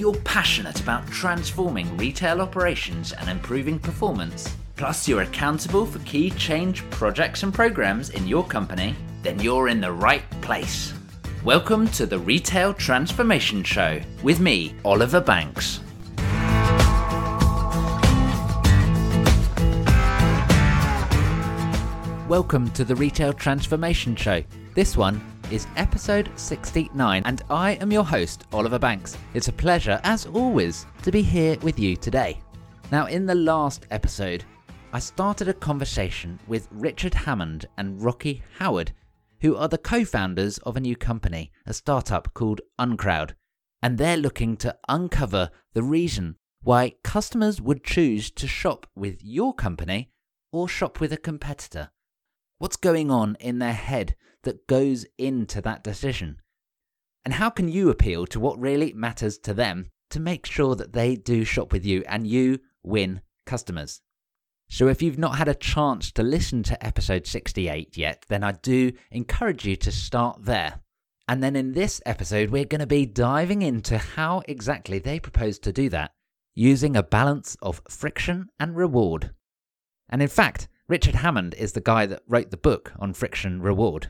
you're passionate about transforming retail operations and improving performance, plus you're accountable for key change projects and programs in your company, then you're in the right place. Welcome to the Retail Transformation Show with me, Oliver Banks. Welcome to the Retail Transformation Show. This one is episode 69, and I am your host, Oliver Banks. It's a pleasure, as always, to be here with you today. Now, in the last episode, I started a conversation with Richard Hammond and Rocky Howard, who are the co founders of a new company, a startup called Uncrowd, and they're looking to uncover the reason why customers would choose to shop with your company or shop with a competitor. What's going on in their head that goes into that decision? And how can you appeal to what really matters to them to make sure that they do shop with you and you win customers? So, if you've not had a chance to listen to episode 68 yet, then I do encourage you to start there. And then in this episode, we're going to be diving into how exactly they propose to do that using a balance of friction and reward. And in fact, Richard Hammond is the guy that wrote the book on friction reward.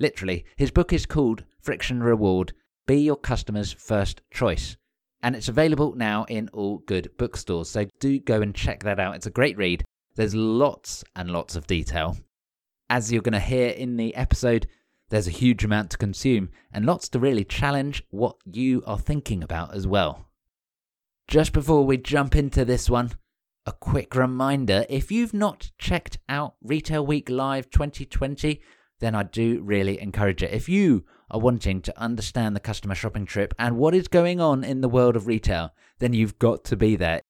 Literally, his book is called Friction Reward Be Your Customer's First Choice. And it's available now in all good bookstores. So do go and check that out. It's a great read. There's lots and lots of detail. As you're going to hear in the episode, there's a huge amount to consume and lots to really challenge what you are thinking about as well. Just before we jump into this one, a quick reminder if you've not checked out Retail Week Live 2020, then I do really encourage it. If you are wanting to understand the customer shopping trip and what is going on in the world of retail, then you've got to be there.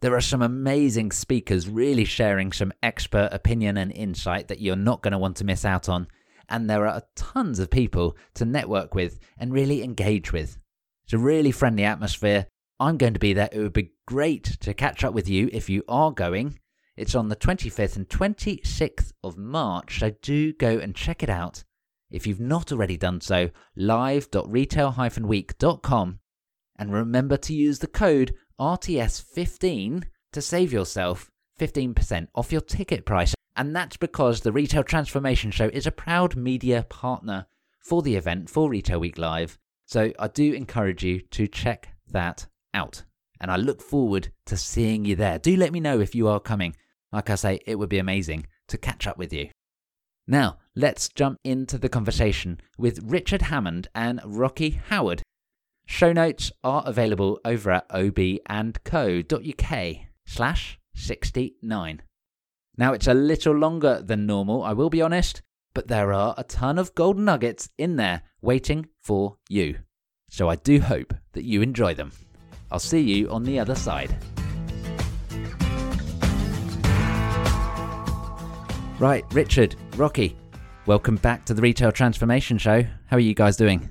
There are some amazing speakers really sharing some expert opinion and insight that you're not going to want to miss out on. And there are tons of people to network with and really engage with. It's a really friendly atmosphere. I'm going to be there. It would be great to catch up with you if you are going. It's on the 25th and 26th of March, so do go and check it out. If you've not already done so, live.retail-week.com and remember to use the code RTS15 to save yourself 15% off your ticket price. And that's because the Retail Transformation Show is a proud media partner for the event for Retail Week Live. So I do encourage you to check that out. And I look forward to seeing you there. Do let me know if you are coming. Like I say, it would be amazing to catch up with you. Now, let's jump into the conversation with Richard Hammond and Rocky Howard. Show notes are available over at obandco.uk slash 69. Now, it's a little longer than normal, I will be honest, but there are a ton of gold nuggets in there waiting for you. So I do hope that you enjoy them. I'll see you on the other side. Right, Richard, Rocky, welcome back to the Retail Transformation Show. How are you guys doing?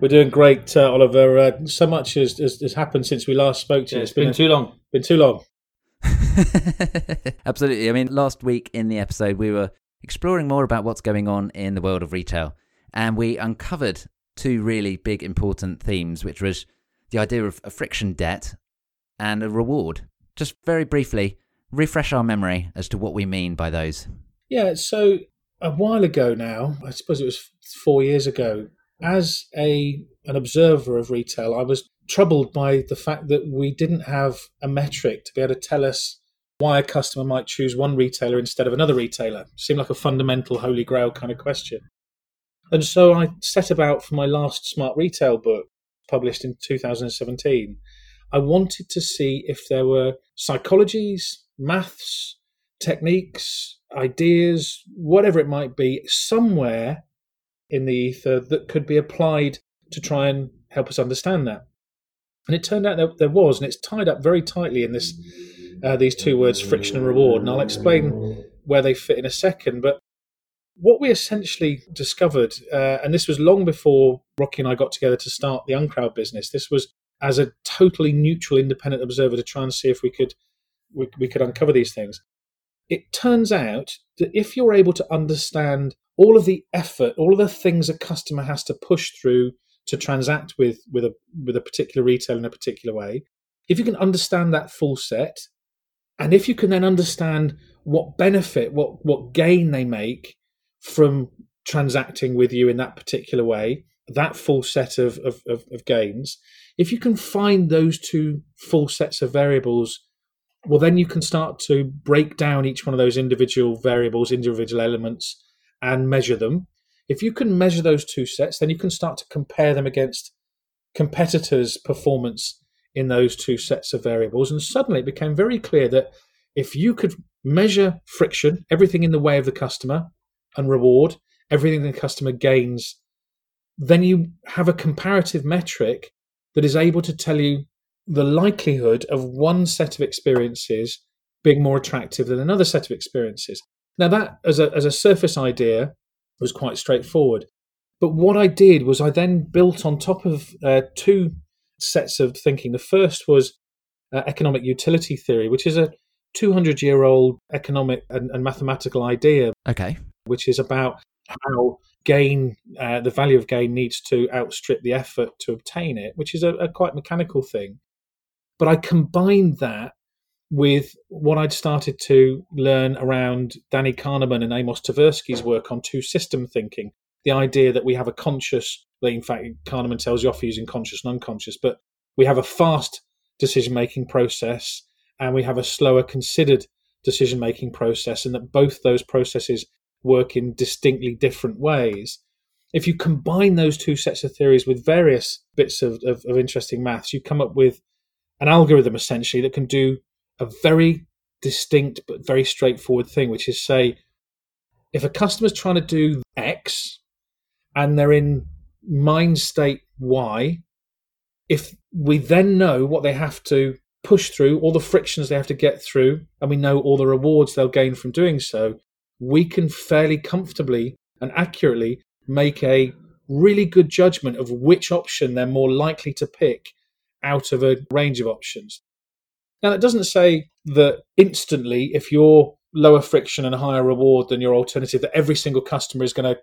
We're doing great, uh, Oliver. Uh, so much has, has, has, happened since we last spoke to you. it's been, been a, too long. Been too long. Absolutely. I mean, last week in the episode, we were exploring more about what's going on in the world of retail, and we uncovered two really big, important themes, which was the idea of a friction debt and a reward. Just very briefly, refresh our memory as to what we mean by those. Yeah, so a while ago now, I suppose it was four years ago, as a an observer of retail, I was troubled by the fact that we didn't have a metric to be able to tell us why a customer might choose one retailer instead of another retailer. It seemed like a fundamental holy grail kind of question. And so I set about for my last smart retail book, published in 2017. I wanted to see if there were psychologies, maths, techniques, ideas, whatever it might be, somewhere in the ether that could be applied to try and help us understand that. And it turned out that there was, and it's tied up very tightly in this uh, these two words, friction and reward. And I'll explain where they fit in a second. But what we essentially discovered, uh, and this was long before Rocky and I got together to start the Uncrowd business. This was as a totally neutral, independent observer to try and see if we could we, we could uncover these things. It turns out that if you're able to understand all of the effort, all of the things a customer has to push through to transact with with a with a particular retailer in a particular way, if you can understand that full set, and if you can then understand what benefit, what what gain they make from transacting with you in that particular way, that full set of, of, of, of gains, if you can find those two full sets of variables well then you can start to break down each one of those individual variables individual elements and measure them. If you can measure those two sets then you can start to compare them against competitors performance in those two sets of variables. And suddenly it became very clear that if you could measure friction everything in the way of the customer and reward everything the customer gains then you have a comparative metric that is able to tell you the likelihood of one set of experiences being more attractive than another set of experiences. Now, that as a, as a surface idea was quite straightforward. But what I did was I then built on top of uh, two sets of thinking. The first was uh, economic utility theory, which is a 200 year old economic and, and, mathematical idea. Okay. Which is about how gain, uh, the value of gain needs to outstrip the effort to obtain it, which is a, a quite mechanical thing. But I combined that with what I'd started to learn around Danny Kahneman and Amos Tversky's work on two system thinking. The idea that we have a conscious, in fact, Kahneman tells you off using conscious and unconscious, but we have a fast decision making process and we have a slower considered decision making process, and that both those processes work in distinctly different ways. If you combine those two sets of theories with various bits of, of, of interesting maths, you come up with an algorithm essentially that can do a very distinct but very straightforward thing, which is say, if a customer's trying to do X and they're in mind state Y, if we then know what they have to push through, all the frictions they have to get through, and we know all the rewards they'll gain from doing so, we can fairly comfortably and accurately make a really good judgment of which option they're more likely to pick out of a range of options. Now, that doesn't say that instantly, if you're lower friction and higher reward than your alternative, that every single customer is going to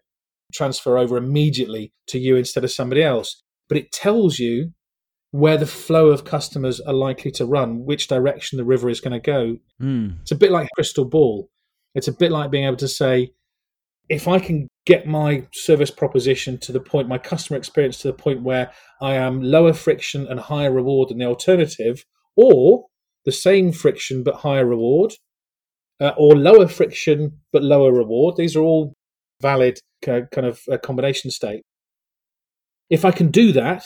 transfer over immediately to you instead of somebody else. But it tells you where the flow of customers are likely to run, which direction the river is going to go. Mm. It's a bit like crystal ball. It's a bit like being able to say, if I can get my service proposition to the point, my customer experience to the point where I am lower friction and higher reward than the alternative, or the same friction but higher reward, uh, or lower friction but lower reward. These are all valid uh, kind of uh, combination state. If I can do that,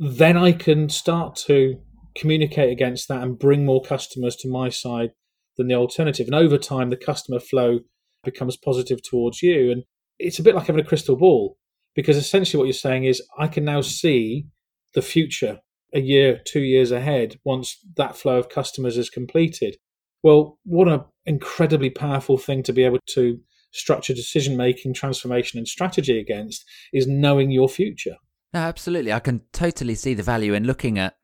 then I can start to communicate against that and bring more customers to my side than the alternative. And over time, the customer flow becomes positive towards you. And it's a bit like having a crystal ball because essentially what you're saying is I can now see the future a year, two years ahead once that flow of customers is completed. Well, what an incredibly powerful thing to be able to structure decision making, transformation, and strategy against is knowing your future. No, absolutely. I can totally see the value in looking at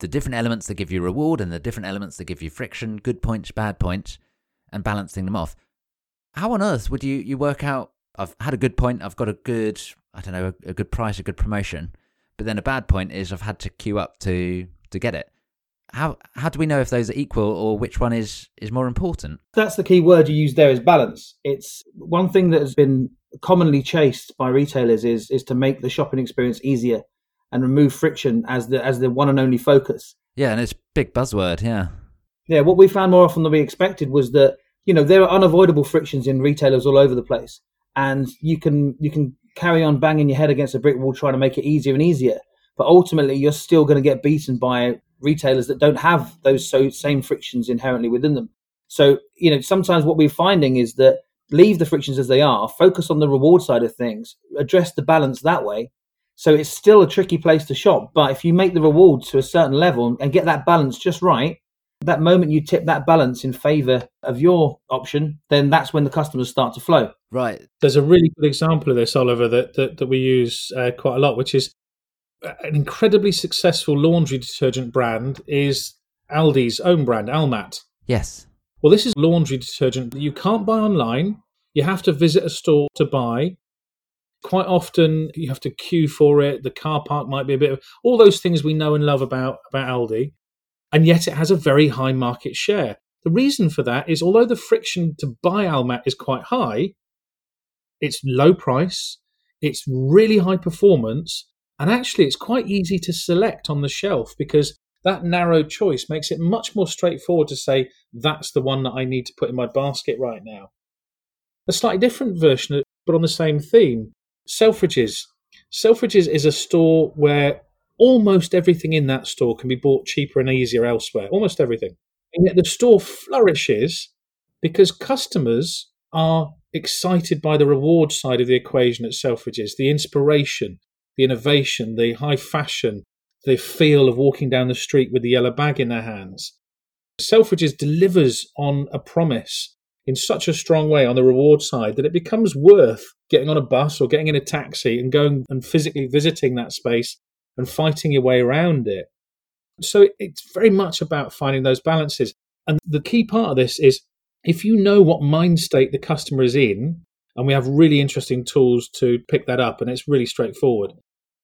the different elements that give you reward and the different elements that give you friction, good points, bad points, and balancing them off. How on earth would you, you work out I've had a good point. I've got a good, I don't know, a, a good price, a good promotion. But then a bad point is I've had to queue up to to get it. How how do we know if those are equal or which one is is more important? That's the key word you use there is balance. It's one thing that has been commonly chased by retailers is is to make the shopping experience easier and remove friction as the as the one and only focus. Yeah, and it's big buzzword. Yeah. Yeah, what we found more often than we expected was that you know there are unavoidable frictions in retailers all over the place and you can you can carry on banging your head against a brick wall trying to make it easier and easier. But ultimately you're still going to get beaten by retailers that don't have those so same frictions inherently within them. So you know sometimes what we're finding is that leave the frictions as they are focus on the reward side of things address the balance that way. So it's still a tricky place to shop but if you make the rewards to a certain level and get that balance just right that moment you tip that balance in favor of your option, then that's when the customers start to flow. Right. There's a really good example of this, Oliver, that that, that we use uh, quite a lot, which is an incredibly successful laundry detergent brand is Aldi's own brand, Almat. Yes. Well, this is laundry detergent that you can't buy online. You have to visit a store to buy. Quite often you have to queue for it. The car park might be a bit of all those things we know and love about, about Aldi. And yet it has a very high market share. The reason for that is although the friction to buy Almat is quite high, it's low price, it's really high performance, and actually it's quite easy to select on the shelf because that narrow choice makes it much more straightforward to say that's the one that I need to put in my basket right now. A slightly different version, but on the same theme Selfridges. Selfridges is a store where almost everything in that store can be bought cheaper and easier elsewhere. Almost everything. And yet the store flourishes because customers are excited by the reward side of the equation at Selfridges the inspiration, the innovation, the high fashion, the feel of walking down the street with the yellow bag in their hands. Selfridges delivers on a promise in such a strong way on the reward side that it becomes worth getting on a bus or getting in a taxi and going and physically visiting that space and fighting your way around it. So it's very much about finding those balances. And the key part of this is if you know what mind state the customer is in, and we have really interesting tools to pick that up, and it's really straightforward.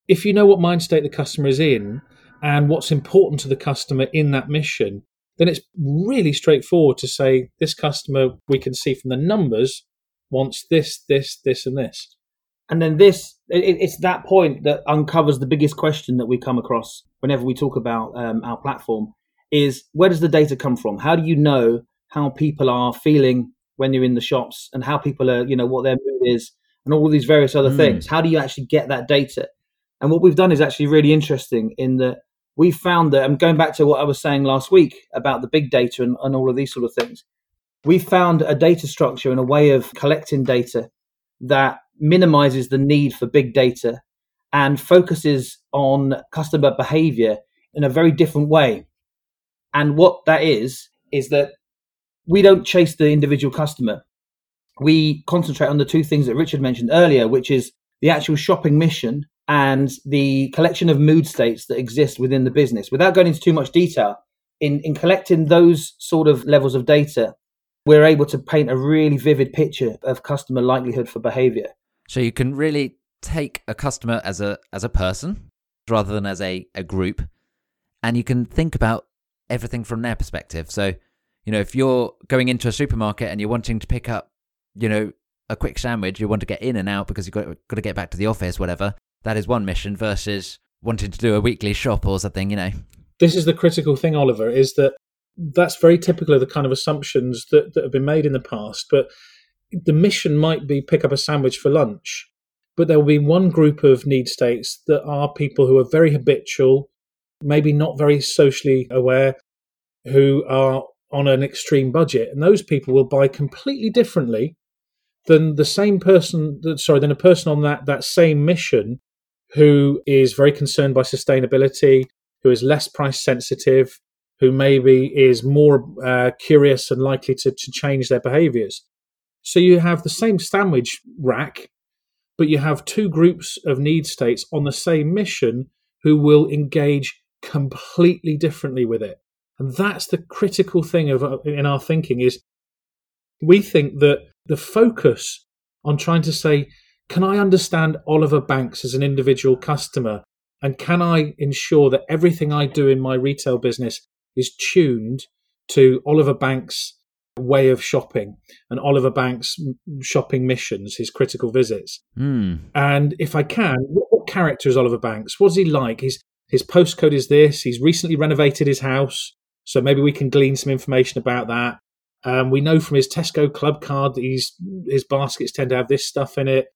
If you know what mind state the customer is in and what's important to the customer in that mission, then it's really straightforward to say this customer we can see from the numbers wants this, this, this, and this. And then this, it's that point that uncovers the biggest question that we come across whenever we talk about um, our platform is where does the data come from? How do you know how people are feeling when you're in the shops and how people are, you know, what their mood is and all of these various other mm. things? How do you actually get that data? And what we've done is actually really interesting in that we found that, I'm going back to what I was saying last week about the big data and, and all of these sort of things. We found a data structure and a way of collecting data that minimizes the need for big data and focuses on customer behavior in a very different way. And what that is, is that we don't chase the individual customer. We concentrate on the two things that Richard mentioned earlier, which is the actual shopping mission and the collection of mood states that exist within the business. Without going into too much detail, in, in collecting those sort of levels of data, we're able to paint a really vivid picture of customer likelihood for behavior. So you can really take a customer as a as a person rather than as a, a group and you can think about everything from their perspective. So, you know, if you're going into a supermarket and you're wanting to pick up, you know, a quick sandwich, you want to get in and out because you've got, got to get back to the office, whatever, that is one mission versus wanting to do a weekly shop or something, you know. This is the critical thing, Oliver, is that that's very typical of the kind of assumptions that, that have been made in the past. But the mission might be pick up a sandwich for lunch, but there will be one group of need states that are people who are very habitual, maybe not very socially aware, who are on an extreme budget. And those people will buy completely differently than the same person, sorry, than a person on that, that same mission who is very concerned by sustainability, who is less price sensitive, who maybe is more uh, curious and likely to, to change their behaviors. So you have the same sandwich rack, but you have two groups of need states on the same mission who will engage completely differently with it. And that's the critical thing of uh, in our thinking is we think that the focus on trying to say can I understand Oliver Banks as an individual customer? And can I ensure that everything I do in my retail business is tuned to Oliver Banks' way of shopping and Oliver Banks' shopping missions, his critical visits? Mm. And if I can, what character is Oliver Banks? What's he like? His, his postcode is this. He's recently renovated his house. So maybe we can glean some information about that. Um, we know from his Tesco club card that he's, his baskets tend to have this stuff in it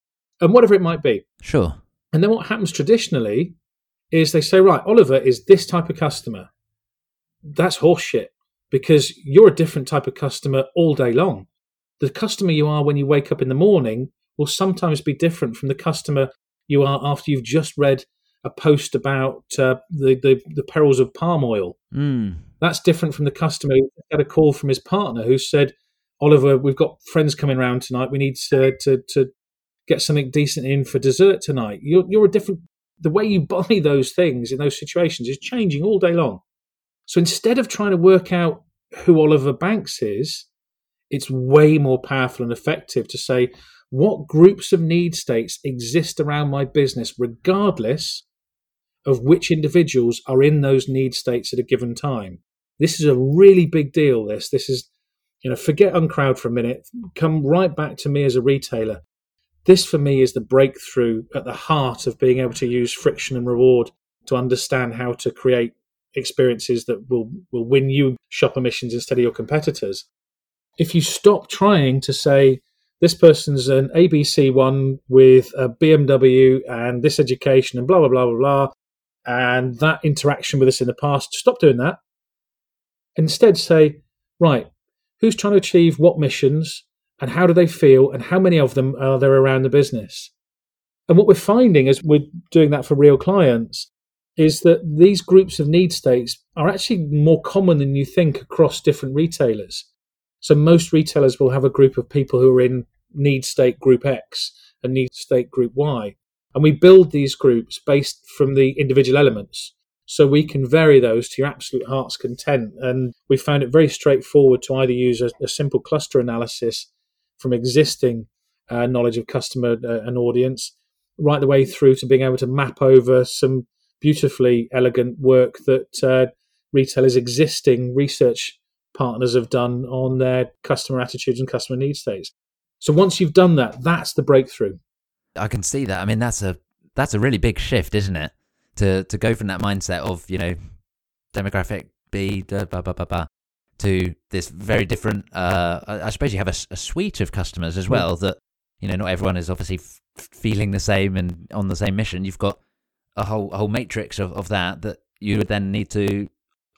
and whatever it might be. Sure. And then what happens traditionally is they say, right, Oliver is this type of customer. That's horseshit because you're a different type of customer all day long. The customer you are when you wake up in the morning will sometimes be different from the customer you are after you've just read a post about uh, the, the, the perils of palm oil. Mm. That's different from the customer who had a call from his partner who said, Oliver, we've got friends coming around tonight. We need to, to, to get something decent in for dessert tonight. You're, you're a different, the way you buy those things in those situations is changing all day long. So instead of trying to work out who Oliver Banks is, it's way more powerful and effective to say, what groups of need states exist around my business, regardless of which individuals are in those need states at a given time. This is a really big deal. This, this is, you know, forget uncrowd for a minute. Come right back to me as a retailer. This for me is the breakthrough at the heart of being able to use friction and reward to understand how to create experiences that will, will win you shopper missions instead of your competitors. If you stop trying to say, this person's an ABC one with a BMW and this education and blah, blah, blah, blah, blah, and that interaction with us in the past, stop doing that. Instead, say, right, who's trying to achieve what missions and how do they feel and how many of them are there around the business? And what we're finding as we're doing that for real clients is that these groups of need states are actually more common than you think across different retailers. So most retailers will have a group of people who are in need state group X and need state group Y. And we build these groups based from the individual elements. So we can vary those to your absolute heart's content. And we found it very straightforward to either use a, a simple cluster analysis from existing uh, knowledge of customer uh, and audience, right the way through to being able to map over some beautifully elegant work that uh, retailers' existing research partners have done on their customer attitudes and customer need states. So once you've done that, that's the breakthrough. I can see that. I mean, that's a that's a really big shift, isn't it? To to go from that mindset of you know demographic B blah blah blah blah to this very different. Uh, I suppose you have a, a suite of customers as well that you know not everyone is obviously f- feeling the same and on the same mission. You've got a whole a whole matrix of, of that that you would then need to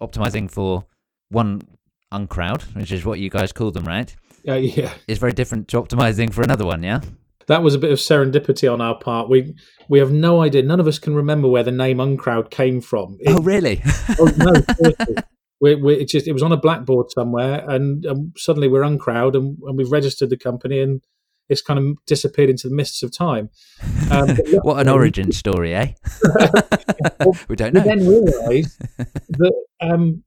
optimizing for one uncrowd, which is what you guys call them, right? Uh, yeah, is very different to optimizing for another one. Yeah, that was a bit of serendipity on our part. We we have no idea. None of us can remember where the name uncrowd came from. It, oh, really? oh, no, we, we, it just it was on a blackboard somewhere, and, and suddenly we're uncrowd, and, and we've registered the company, and it's kind of disappeared into the mists of time. Um, what an origin story, eh? we don't know. We then realised that um,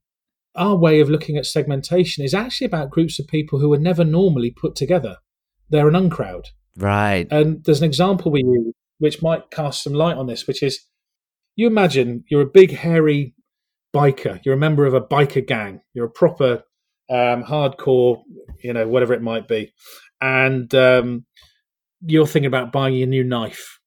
our way of looking at segmentation is actually about groups of people who are never normally put together. They're an uncrowd. Right. And there's an example we use which might cast some light on this, which is you imagine you're a big, hairy biker, you're a member of a biker gang, you're a proper um, hardcore, you know, whatever it might be, and um, you're thinking about buying a new knife.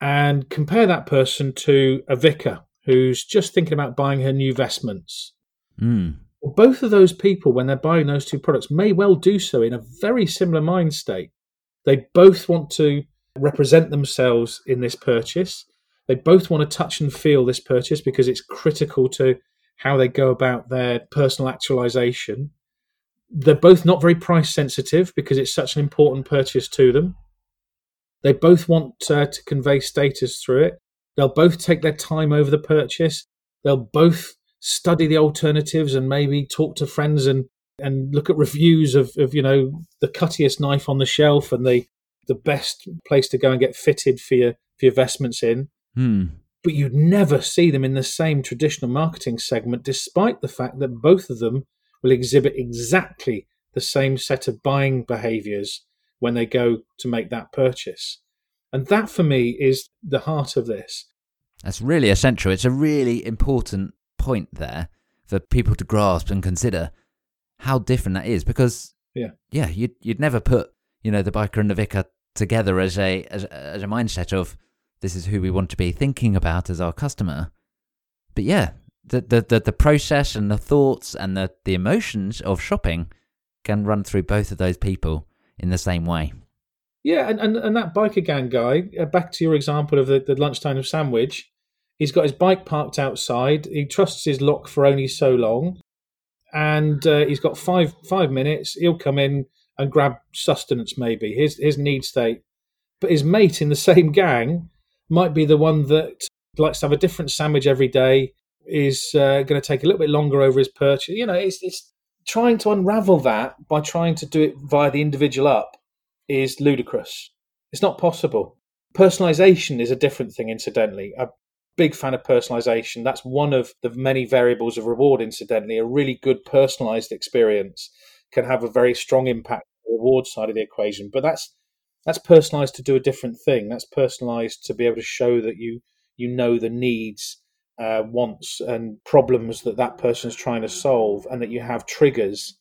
And compare that person to a vicar who's just thinking about buying her new vestments Mm. Both of those people, when they're buying those two products, may well do so in a very similar mind state. They both want to represent themselves in this purchase. They both want to touch and feel this purchase because it's critical to how they go about their personal actualization. They're both not very price sensitive because it's such an important purchase to them. They both want uh, to convey status through it. They'll both take their time over the purchase. They'll both study the alternatives and maybe talk to friends and and look at reviews of, of you know the cuttiest knife on the shelf and the the best place to go and get fitted for your for your vestments in. Hmm. But you'd never see them in the same traditional marketing segment, despite the fact that both of them will exhibit exactly the same set of buying behaviors when they go to make that purchase. And that for me is the heart of this. That's really essential. It's a really important point there for people to grasp and consider how different that is because yeah yeah you'd you'd never put you know the biker and the vicar together as a as, as a mindset of this is who we want to be thinking about as our customer but yeah the the the, process and the thoughts and the the emotions of shopping can run through both of those people in the same way yeah and and, and that biker gang guy uh, back to your example of the, the lunchtime sandwich He's got his bike parked outside. He trusts his lock for only so long, and uh, he's got five five minutes. He'll come in and grab sustenance, maybe his his need state. But his mate in the same gang might be the one that likes to have a different sandwich every day. Is uh, going to take a little bit longer over his purchase. You know, it's it's trying to unravel that by trying to do it via the individual up is ludicrous. It's not possible. Personalization is a different thing, incidentally. I big fan of personalization. That's one of the many variables of reward, incidentally. A really good personalized experience can have a very strong impact on the reward side of the equation. But that's That's personalized to do a different thing. That's personalized to be able to show that you you know the needs, uh, wants, and problems that that person is trying to solve, and that you have triggers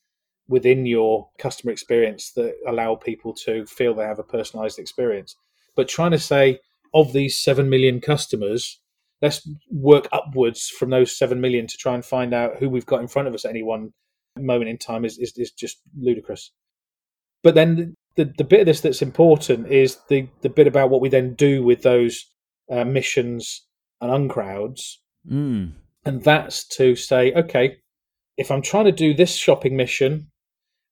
within your customer experience that allow people to feel they have a personalized experience. But trying to say of these seven million customers, let's work upwards from those seven million to try and find out who we've got in front of us at any one moment in time is, is, is just ludicrous. But then the, the bit of this that's important is the, the bit about what we then do with those uh, missions and uncrowds. Mm. And that's to say, okay, if I'm trying to do this shopping mission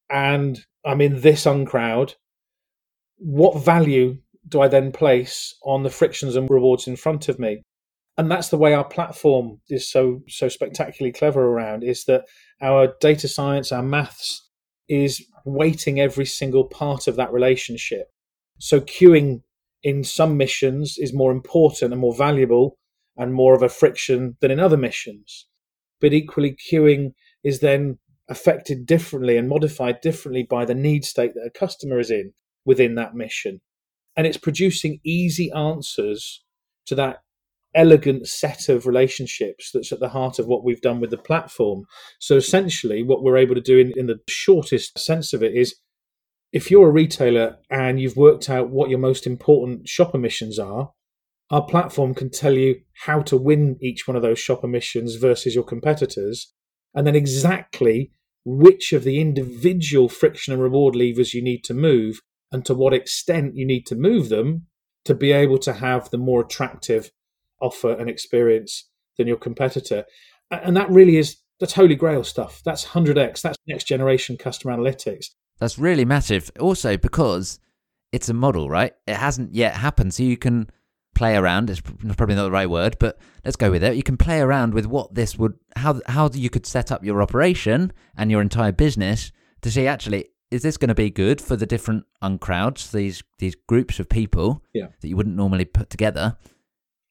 and I'm in this uncrowd, what value do I then place on the frictions and rewards in front of me? And that's the way our platform is so so spectacularly clever around is that our data science, our maths is weighting every single part of that relationship. So queuing in some missions is more important and more valuable and more of a friction than in other missions. But equally, queuing is then affected differently and modified differently by the need state that a customer is in within that mission. And it's producing easy answers to that elegant set of relationships that's at the heart of what we've done with the platform. So essentially, what we're able to do in, in the shortest sense of it is if you're a retailer and you've worked out what your most important shopper missions are, our platform can tell you how to win each one of those shopper missions versus your competitors, and then exactly which of the individual friction and reward levers you need to move and to what extent you need to move them to be able to have the more attractive offer and experience than your competitor. And that really is that's holy grail stuff. That's 100x. That's next generation customer analytics. That's really massive. Also, because it's a model, right? It hasn't yet happened. So you can play around. It's probably not the right word, but let's go with it. You can play around with what this would, how, how you could set up your operation and your entire business to see actually, is this going to be good for the different uncrowds, these, these groups of people yeah. that you wouldn't normally put together?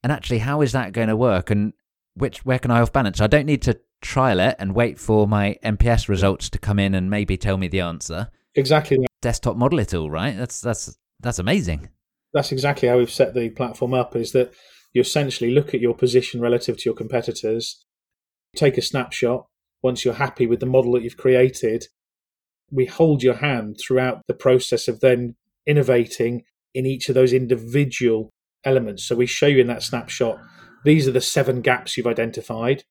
And actually, how is that going to work? And which where can I off balance? I don't need to trial it and wait for my NPS results to come in and maybe tell me the answer. Exactly. Desktop model it all, right? That's that's that's amazing. That's exactly how we've set the platform up. Is that you essentially look at your position relative to your competitors, take a snapshot. Once you're happy with the model that you've created, we hold your hand throughout the process of then innovating in each of those individual elements. So we show you in that snapshot, these are the seven gaps you've identified.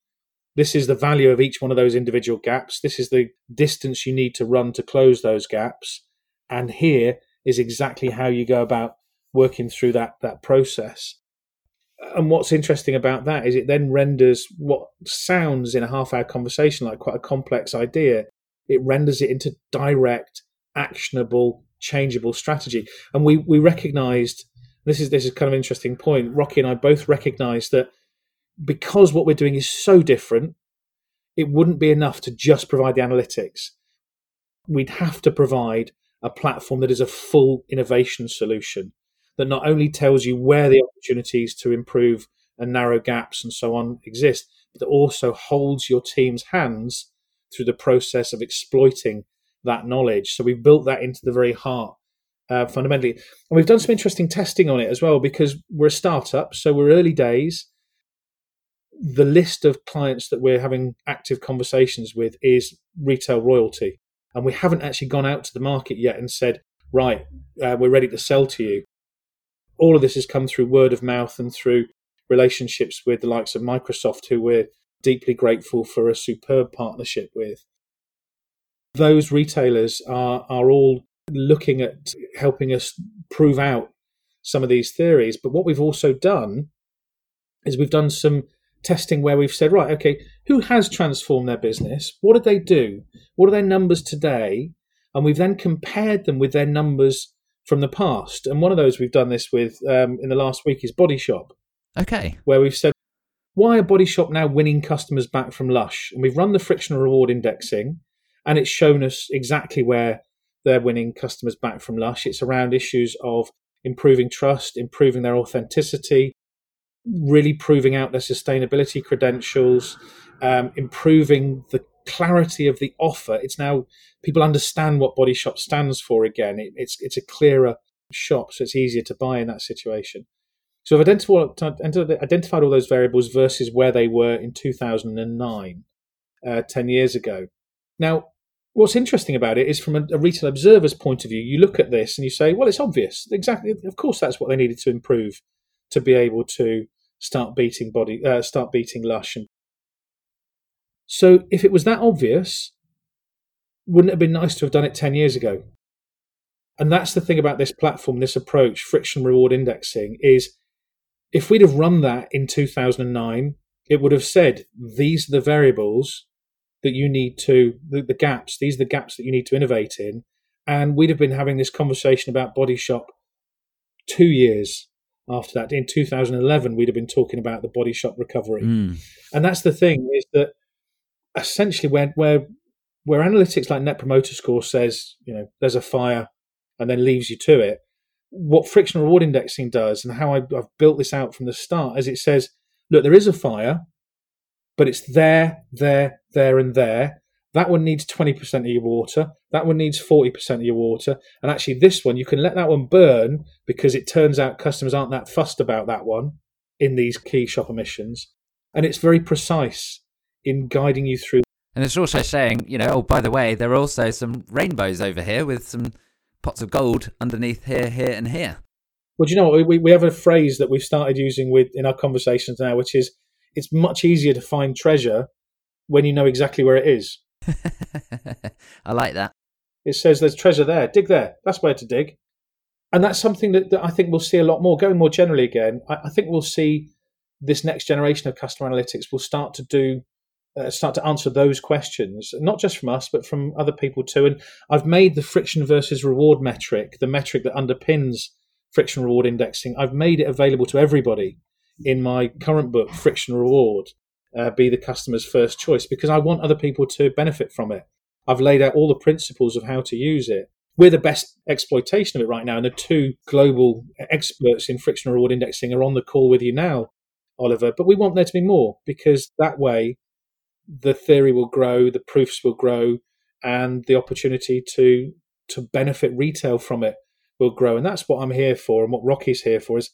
This is the value of each one of those individual gaps. This is the distance you need to run to close those gaps. And here is exactly how you go about working through that, that process. And what's interesting about that is it then renders what sounds in a half hour conversation like quite a complex idea, it renders it into direct, actionable, changeable strategy. And we, we recognized this is this is kind of an interesting point. Rocky and I both recognized that because what we're doing is so different, it wouldn't be enough to just provide the analytics. We'd have to provide a platform that is a full innovation solution that not only tells you where the opportunities to improve and narrow gaps and so on exist, but that also holds your team's hands through the process of exploiting that knowledge. So we've built that into the very heart uh, fundamentally. And we've done some interesting testing on it as well because we're a startup, so we're early days. The list of clients that we're having active conversations with is retail royalty. And we haven't actually gone out to the market yet and said, right, uh, we're ready to sell to you. All of this has come through word of mouth and through relationships with the likes of Microsoft, who we're deeply grateful for a superb partnership with. Those retailers are, are all looking at helping us prove out some of these theories. But what we've also done is we've done some testing where we've said, right, okay, who has transformed their business? What did they do? What are their numbers today? And we've then compared them with their numbers from the past. And one of those we've done this with um, in the last week is Body Shop. Okay. Where we've said, why are Body Shop now winning customers back from Lush? And we've run the frictional reward indexing, and it's shown us exactly where they're winning customers back from Lush. It's around issues of improving trust, improving their authenticity, really proving out their sustainability credentials, um, improving the clarity of the offer. It's now people understand what Body Shop stands for again. It, it's it's a clearer shop, so it's easier to buy in that situation. So I've identified, all those variables versus where they were in 2009, uh, 10 years ago. Now, what's interesting about it is from a, a, retail observer's point of view, you look at this and you say, well, it's obvious. Exactly. Of course, that's what they needed to improve to be able to start beating body, uh, start beating Lush. And so if it was that obvious, wouldn't it have been nice to have done it 10 years ago? And that's the thing about this platform, this approach, friction reward indexing, is if we'd have run that in 2009, it would have said these are the variables that you need to, the, the gaps, these are the gaps that you need to innovate in. And we'd have been having this conversation about Body Shop two years after that. In 2011, we'd have been talking about the Body Shop recovery. Mm. And that's the thing is that essentially where, where, where analytics like Net Promoter Score says, you know, there's a fire and then leaves you to it, what friction reward indexing does and how I've built this out from the start is it says, look, there is a fire, but it's there, there, there, and there. That one needs 20% of your water. That one needs 40% of your water. And actually, this one, you can let that one burn because it turns out customers aren't that fussed about that one in these key shopper missions. And it's very precise in guiding you through. And it's also saying, you know, oh, by the way, there are also some rainbows over here with some pots of gold underneath here, here, and here. Well, do you know what? We, we have a phrase that we've started using with in our conversations now, which is it's much easier to find treasure when you know exactly where it is. I like that. It says there's treasure there. Dig there. That's where to dig. And that's something that, that I think we'll see a lot more. Going more generally again, I, I think we'll see this next generation of customer analytics will start to do uh, start to answer those questions, not just from us, but from other people too. And I've made the friction versus reward metric, the metric that underpins friction reward indexing, I've made it available to everybody in my current book, Friction Reward, uh, Be the Customer's First Choice, because I want other people to benefit from it. I've laid out all the principles of how to use it. We're the best exploitation of it right now, and the two global experts in friction reward indexing are on the call with you now, Oliver. But we want there to be more because that way the theory will grow, the proofs will grow, and the opportunity to to benefit retail from it will grow. And that's what I'm here for, and what Rocky's here for is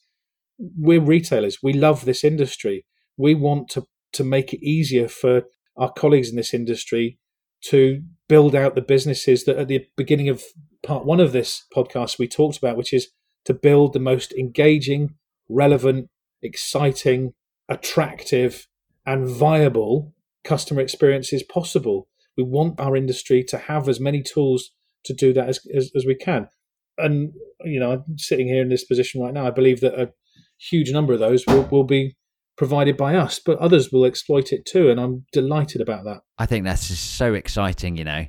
we're retailers. We love this industry. We want to to make it easier for our colleagues in this industry to build out the businesses that at the beginning of part one of this podcast we talked about, which is to build the most engaging, relevant, exciting, attractive, and viable customer experiences possible. We want our industry to have as many tools to do that as, as, as we can. And, you know, sitting here in this position right now. I believe that a huge number of those will, will be provided by us, but others will exploit it too. And I'm delighted about that. I think that's just so exciting, you know.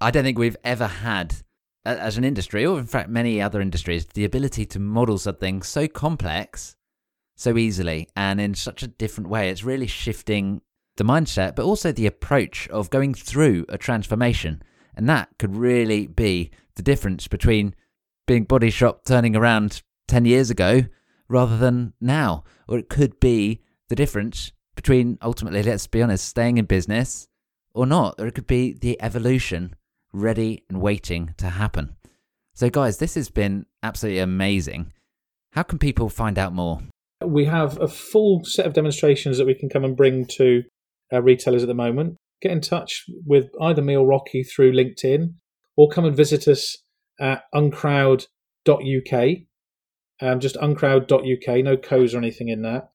I don't think we've ever had, as an industry, or in fact many other industries, the ability to model something so complex so easily and in such a different way. It's really shifting the mindset, but also the approach of going through a transformation. And that could really be the difference between being body shop turning around 10 years ago rather than now. Or it could be the difference between ultimately, let's be honest, staying in business or not. Or it could be the evolution ready and waiting to happen. So, guys, this has been absolutely amazing. How can people find out more? We have a full set of demonstrations that we can come and bring to retailers at the moment. Get in touch with either me or Rocky through LinkedIn, or come and visit us at uncrowd.uk. Um, just uncrowd.uk, no codes or anything in that.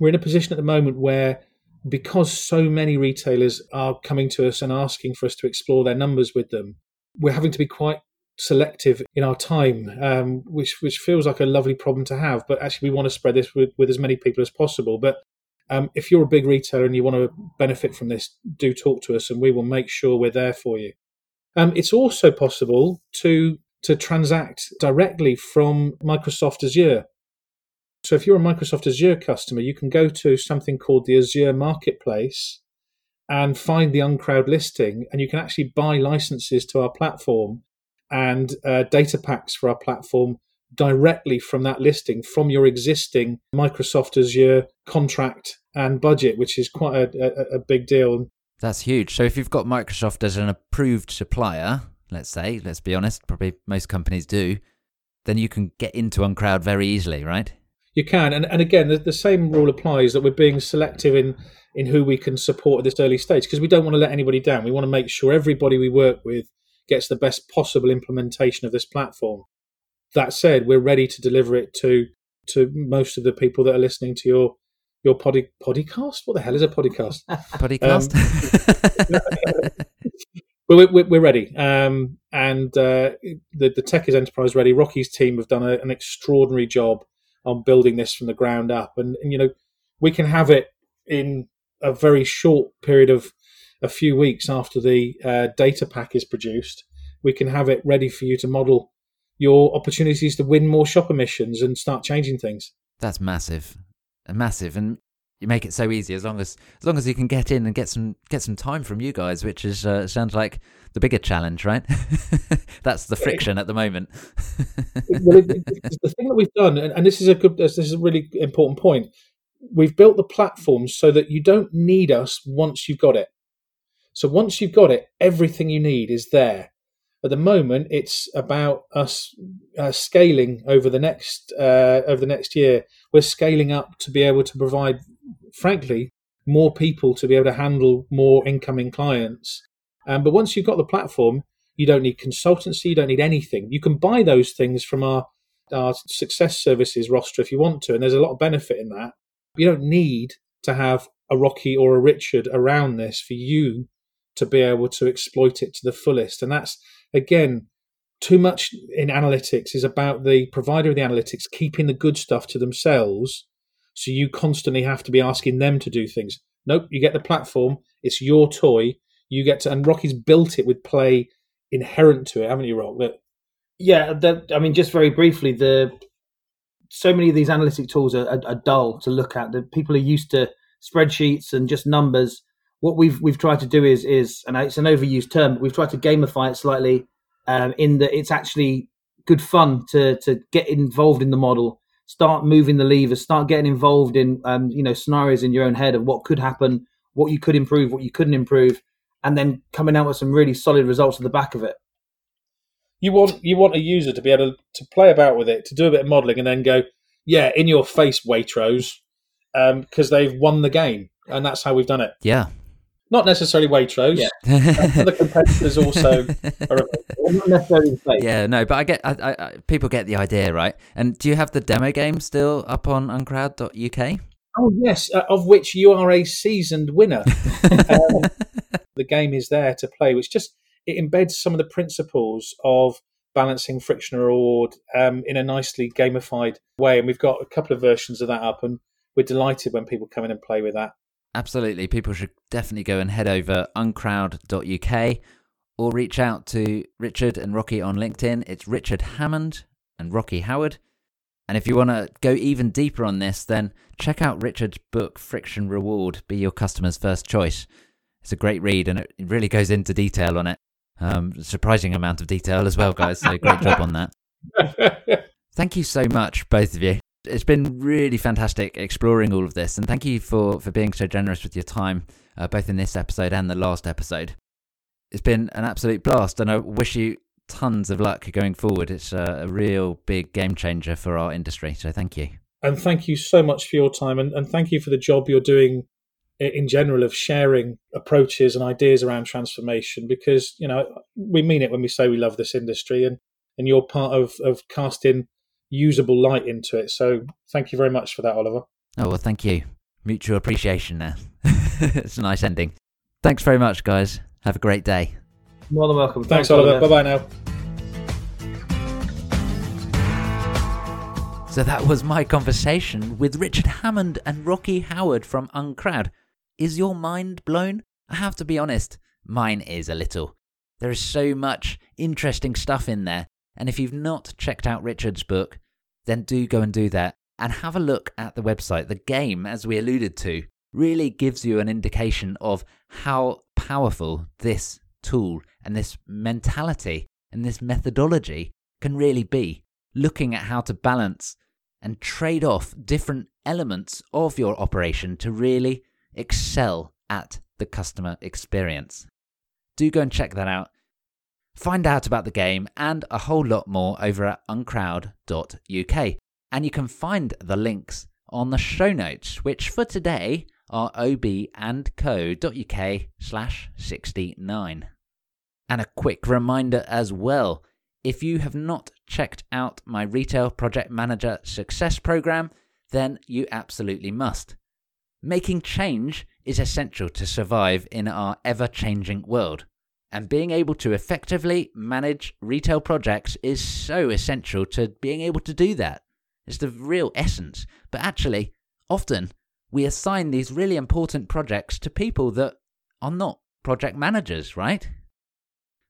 We're in a position at the moment where, because so many retailers are coming to us and asking for us to explore their numbers with them, we're having to be quite selective in our time, um, which which feels like a lovely problem to have. But actually, we want to spread this with, with as many people as possible. But um, if you're a big retailer and you want to benefit from this, do talk to us, and we will make sure we're there for you. Um, it's also possible to to transact directly from Microsoft Azure. So if you're a Microsoft Azure customer, you can go to something called the Azure Marketplace and find the uncrowd listing, and you can actually buy licenses to our platform and uh, data packs for our platform directly from that listing from your existing Microsoft Azure contract and budget, which is quite a, a, a, big deal. That's huge. So if you've got Microsoft as an approved supplier, let's say, let's be honest, probably most companies do, then you can get into Uncrowd very easily, right? You can, and and again, the, the same rule applies that we're being selective in in who we can support at this early stage because we don't want to let anybody down. We want to make sure everybody we work with gets the best possible implementation of this platform. That said, we're ready to deliver it to to most of the people that are listening to your your poddy, podcast. What the hell is a podcast? Podcast. Um, we're, we're, we're ready, um, and uh, the the tech is enterprise ready. Rocky's team have done a, an extraordinary job on building this from the ground up, and, and you know we can have it in a very short period of a few weeks after the uh, data pack is produced. We can have it ready for you to model your opportunities to win more shopper missions and start changing things. That's massive, massive, and you make it so easy as long as as long as you can get in and get some get some time from you guys, which is uh, sounds like the bigger challenge, right? That's the friction at the moment. well, it, it, the thing that we've done, and, and this is a good, this is a really important point. We've built the platform so that you don't need us once you've got it. So once you've got it, everything you need is there. At the moment, it's about us uh, scaling over the next uh, over the next year. We're scaling up to be able to provide, frankly, more people to be able to handle more incoming clients. Um, but once you've got the platform, you don't need consultancy, you don't need anything. You can buy those things from our our success services roster if you want to, and there's a lot of benefit in that. You don't need to have a Rocky or a Richard around this for you to be able to exploit it to the fullest. And that's again, too much in analytics is about the provider of the analytics keeping the good stuff to themselves. So you constantly have to be asking them to do things. Nope, you get the platform, it's your toy. You get to, and Rocky's built it with play inherent to it, haven't you, Rock? Yeah, I mean, just very briefly, the so many of these analytic tools are, are, are dull to look at. The people are used to spreadsheets and just numbers what we've we've tried to do is is and it's an overused term, but we've tried to gamify it slightly um, in that it's actually good fun to to get involved in the model, start moving the levers, start getting involved in um, you know scenarios in your own head of what could happen, what you could improve, what you couldn't improve, and then coming out with some really solid results at the back of it. You want you want a user to be able to, to play about with it, to do a bit of modelling, and then go, yeah, in your face, Waitrose, because um, they've won the game, and that's how we've done it. Yeah, not necessarily Waitrose. Yeah. Other competitors also are not necessarily fake. Yeah, no, but I get I, I, people get the idea, right? And do you have the demo game still up on uncrowd.uk? Oh yes, uh, of which you are a seasoned winner. um, the game is there to play, which just it embeds some of the principles of balancing friction reward um, in a nicely gamified way, and we've got a couple of versions of that up, and we're delighted when people come in and play with that. Absolutely. People should definitely go and head over uncrowd.uk or reach out to Richard and Rocky on LinkedIn. It's Richard Hammond and Rocky Howard. And if you want to go even deeper on this, then check out Richard's book, Friction Reward Be Your Customer's First Choice. It's a great read and it really goes into detail on it. Um, surprising amount of detail as well, guys. So great job on that. Thank you so much, both of you it's been really fantastic exploring all of this, and thank you for for being so generous with your time, uh, both in this episode and the last episode. It's been an absolute blast, and I wish you tons of luck going forward. It's a, a real big game changer for our industry. So thank you. And thank you so much for your time, and, and thank you for the job you're doing in general of sharing approaches and ideas around transformation because you know we mean it when we say we love this industry and and you're part of of casting usable light into it. So thank you very much for that, Oliver. Oh, well, thank you. Mutual appreciation there. it's a nice ending. Thanks very much, guys. Have a great day. More than welcome. Thanks, Thanks Oliver. Bye bye now. So that was my conversation with Richard Hammond and Rocky Howard from Uncrowd. Is your mind blown? I have to be honest, mine is a little. There is so much interesting stuff in there and if you've not checked out Richard's book, then do go and do that and have a look at the website. The game, as we alluded to, really gives you an indication of how powerful this tool and this mentality and this methodology can really be. Looking at how to balance and trade off different elements of your operation to really excel at the customer experience. Do go and check that out. Find out about the game and a whole lot more over at uncrowd.uk. And you can find the links on the show notes, which for today are obandco.uk slash 69. And a quick reminder as well if you have not checked out my Retail Project Manager Success Program, then you absolutely must. Making change is essential to survive in our ever changing world. And being able to effectively manage retail projects is so essential to being able to do that. It's the real essence. But actually, often we assign these really important projects to people that are not project managers, right?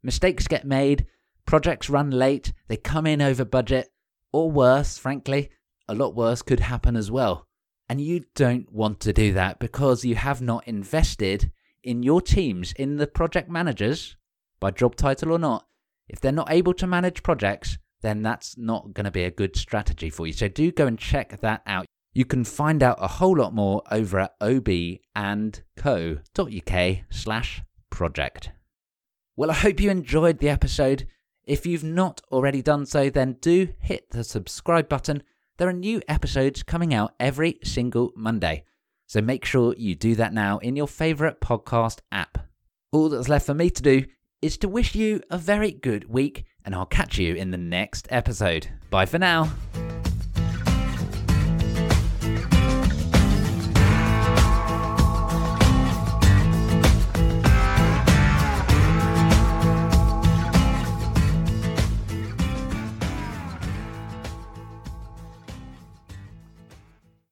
Mistakes get made, projects run late, they come in over budget, or worse, frankly, a lot worse could happen as well. And you don't want to do that because you have not invested in your teams, in the project managers, by job title or not. If they're not able to manage projects, then that's not going to be a good strategy for you. So do go and check that out. You can find out a whole lot more over at obandco.uk slash project. Well, I hope you enjoyed the episode. If you've not already done so, then do hit the subscribe button. There are new episodes coming out every single Monday. So make sure you do that now in your favourite podcast app. All that's left for me to do is to wish you a very good week, and I'll catch you in the next episode. Bye for now.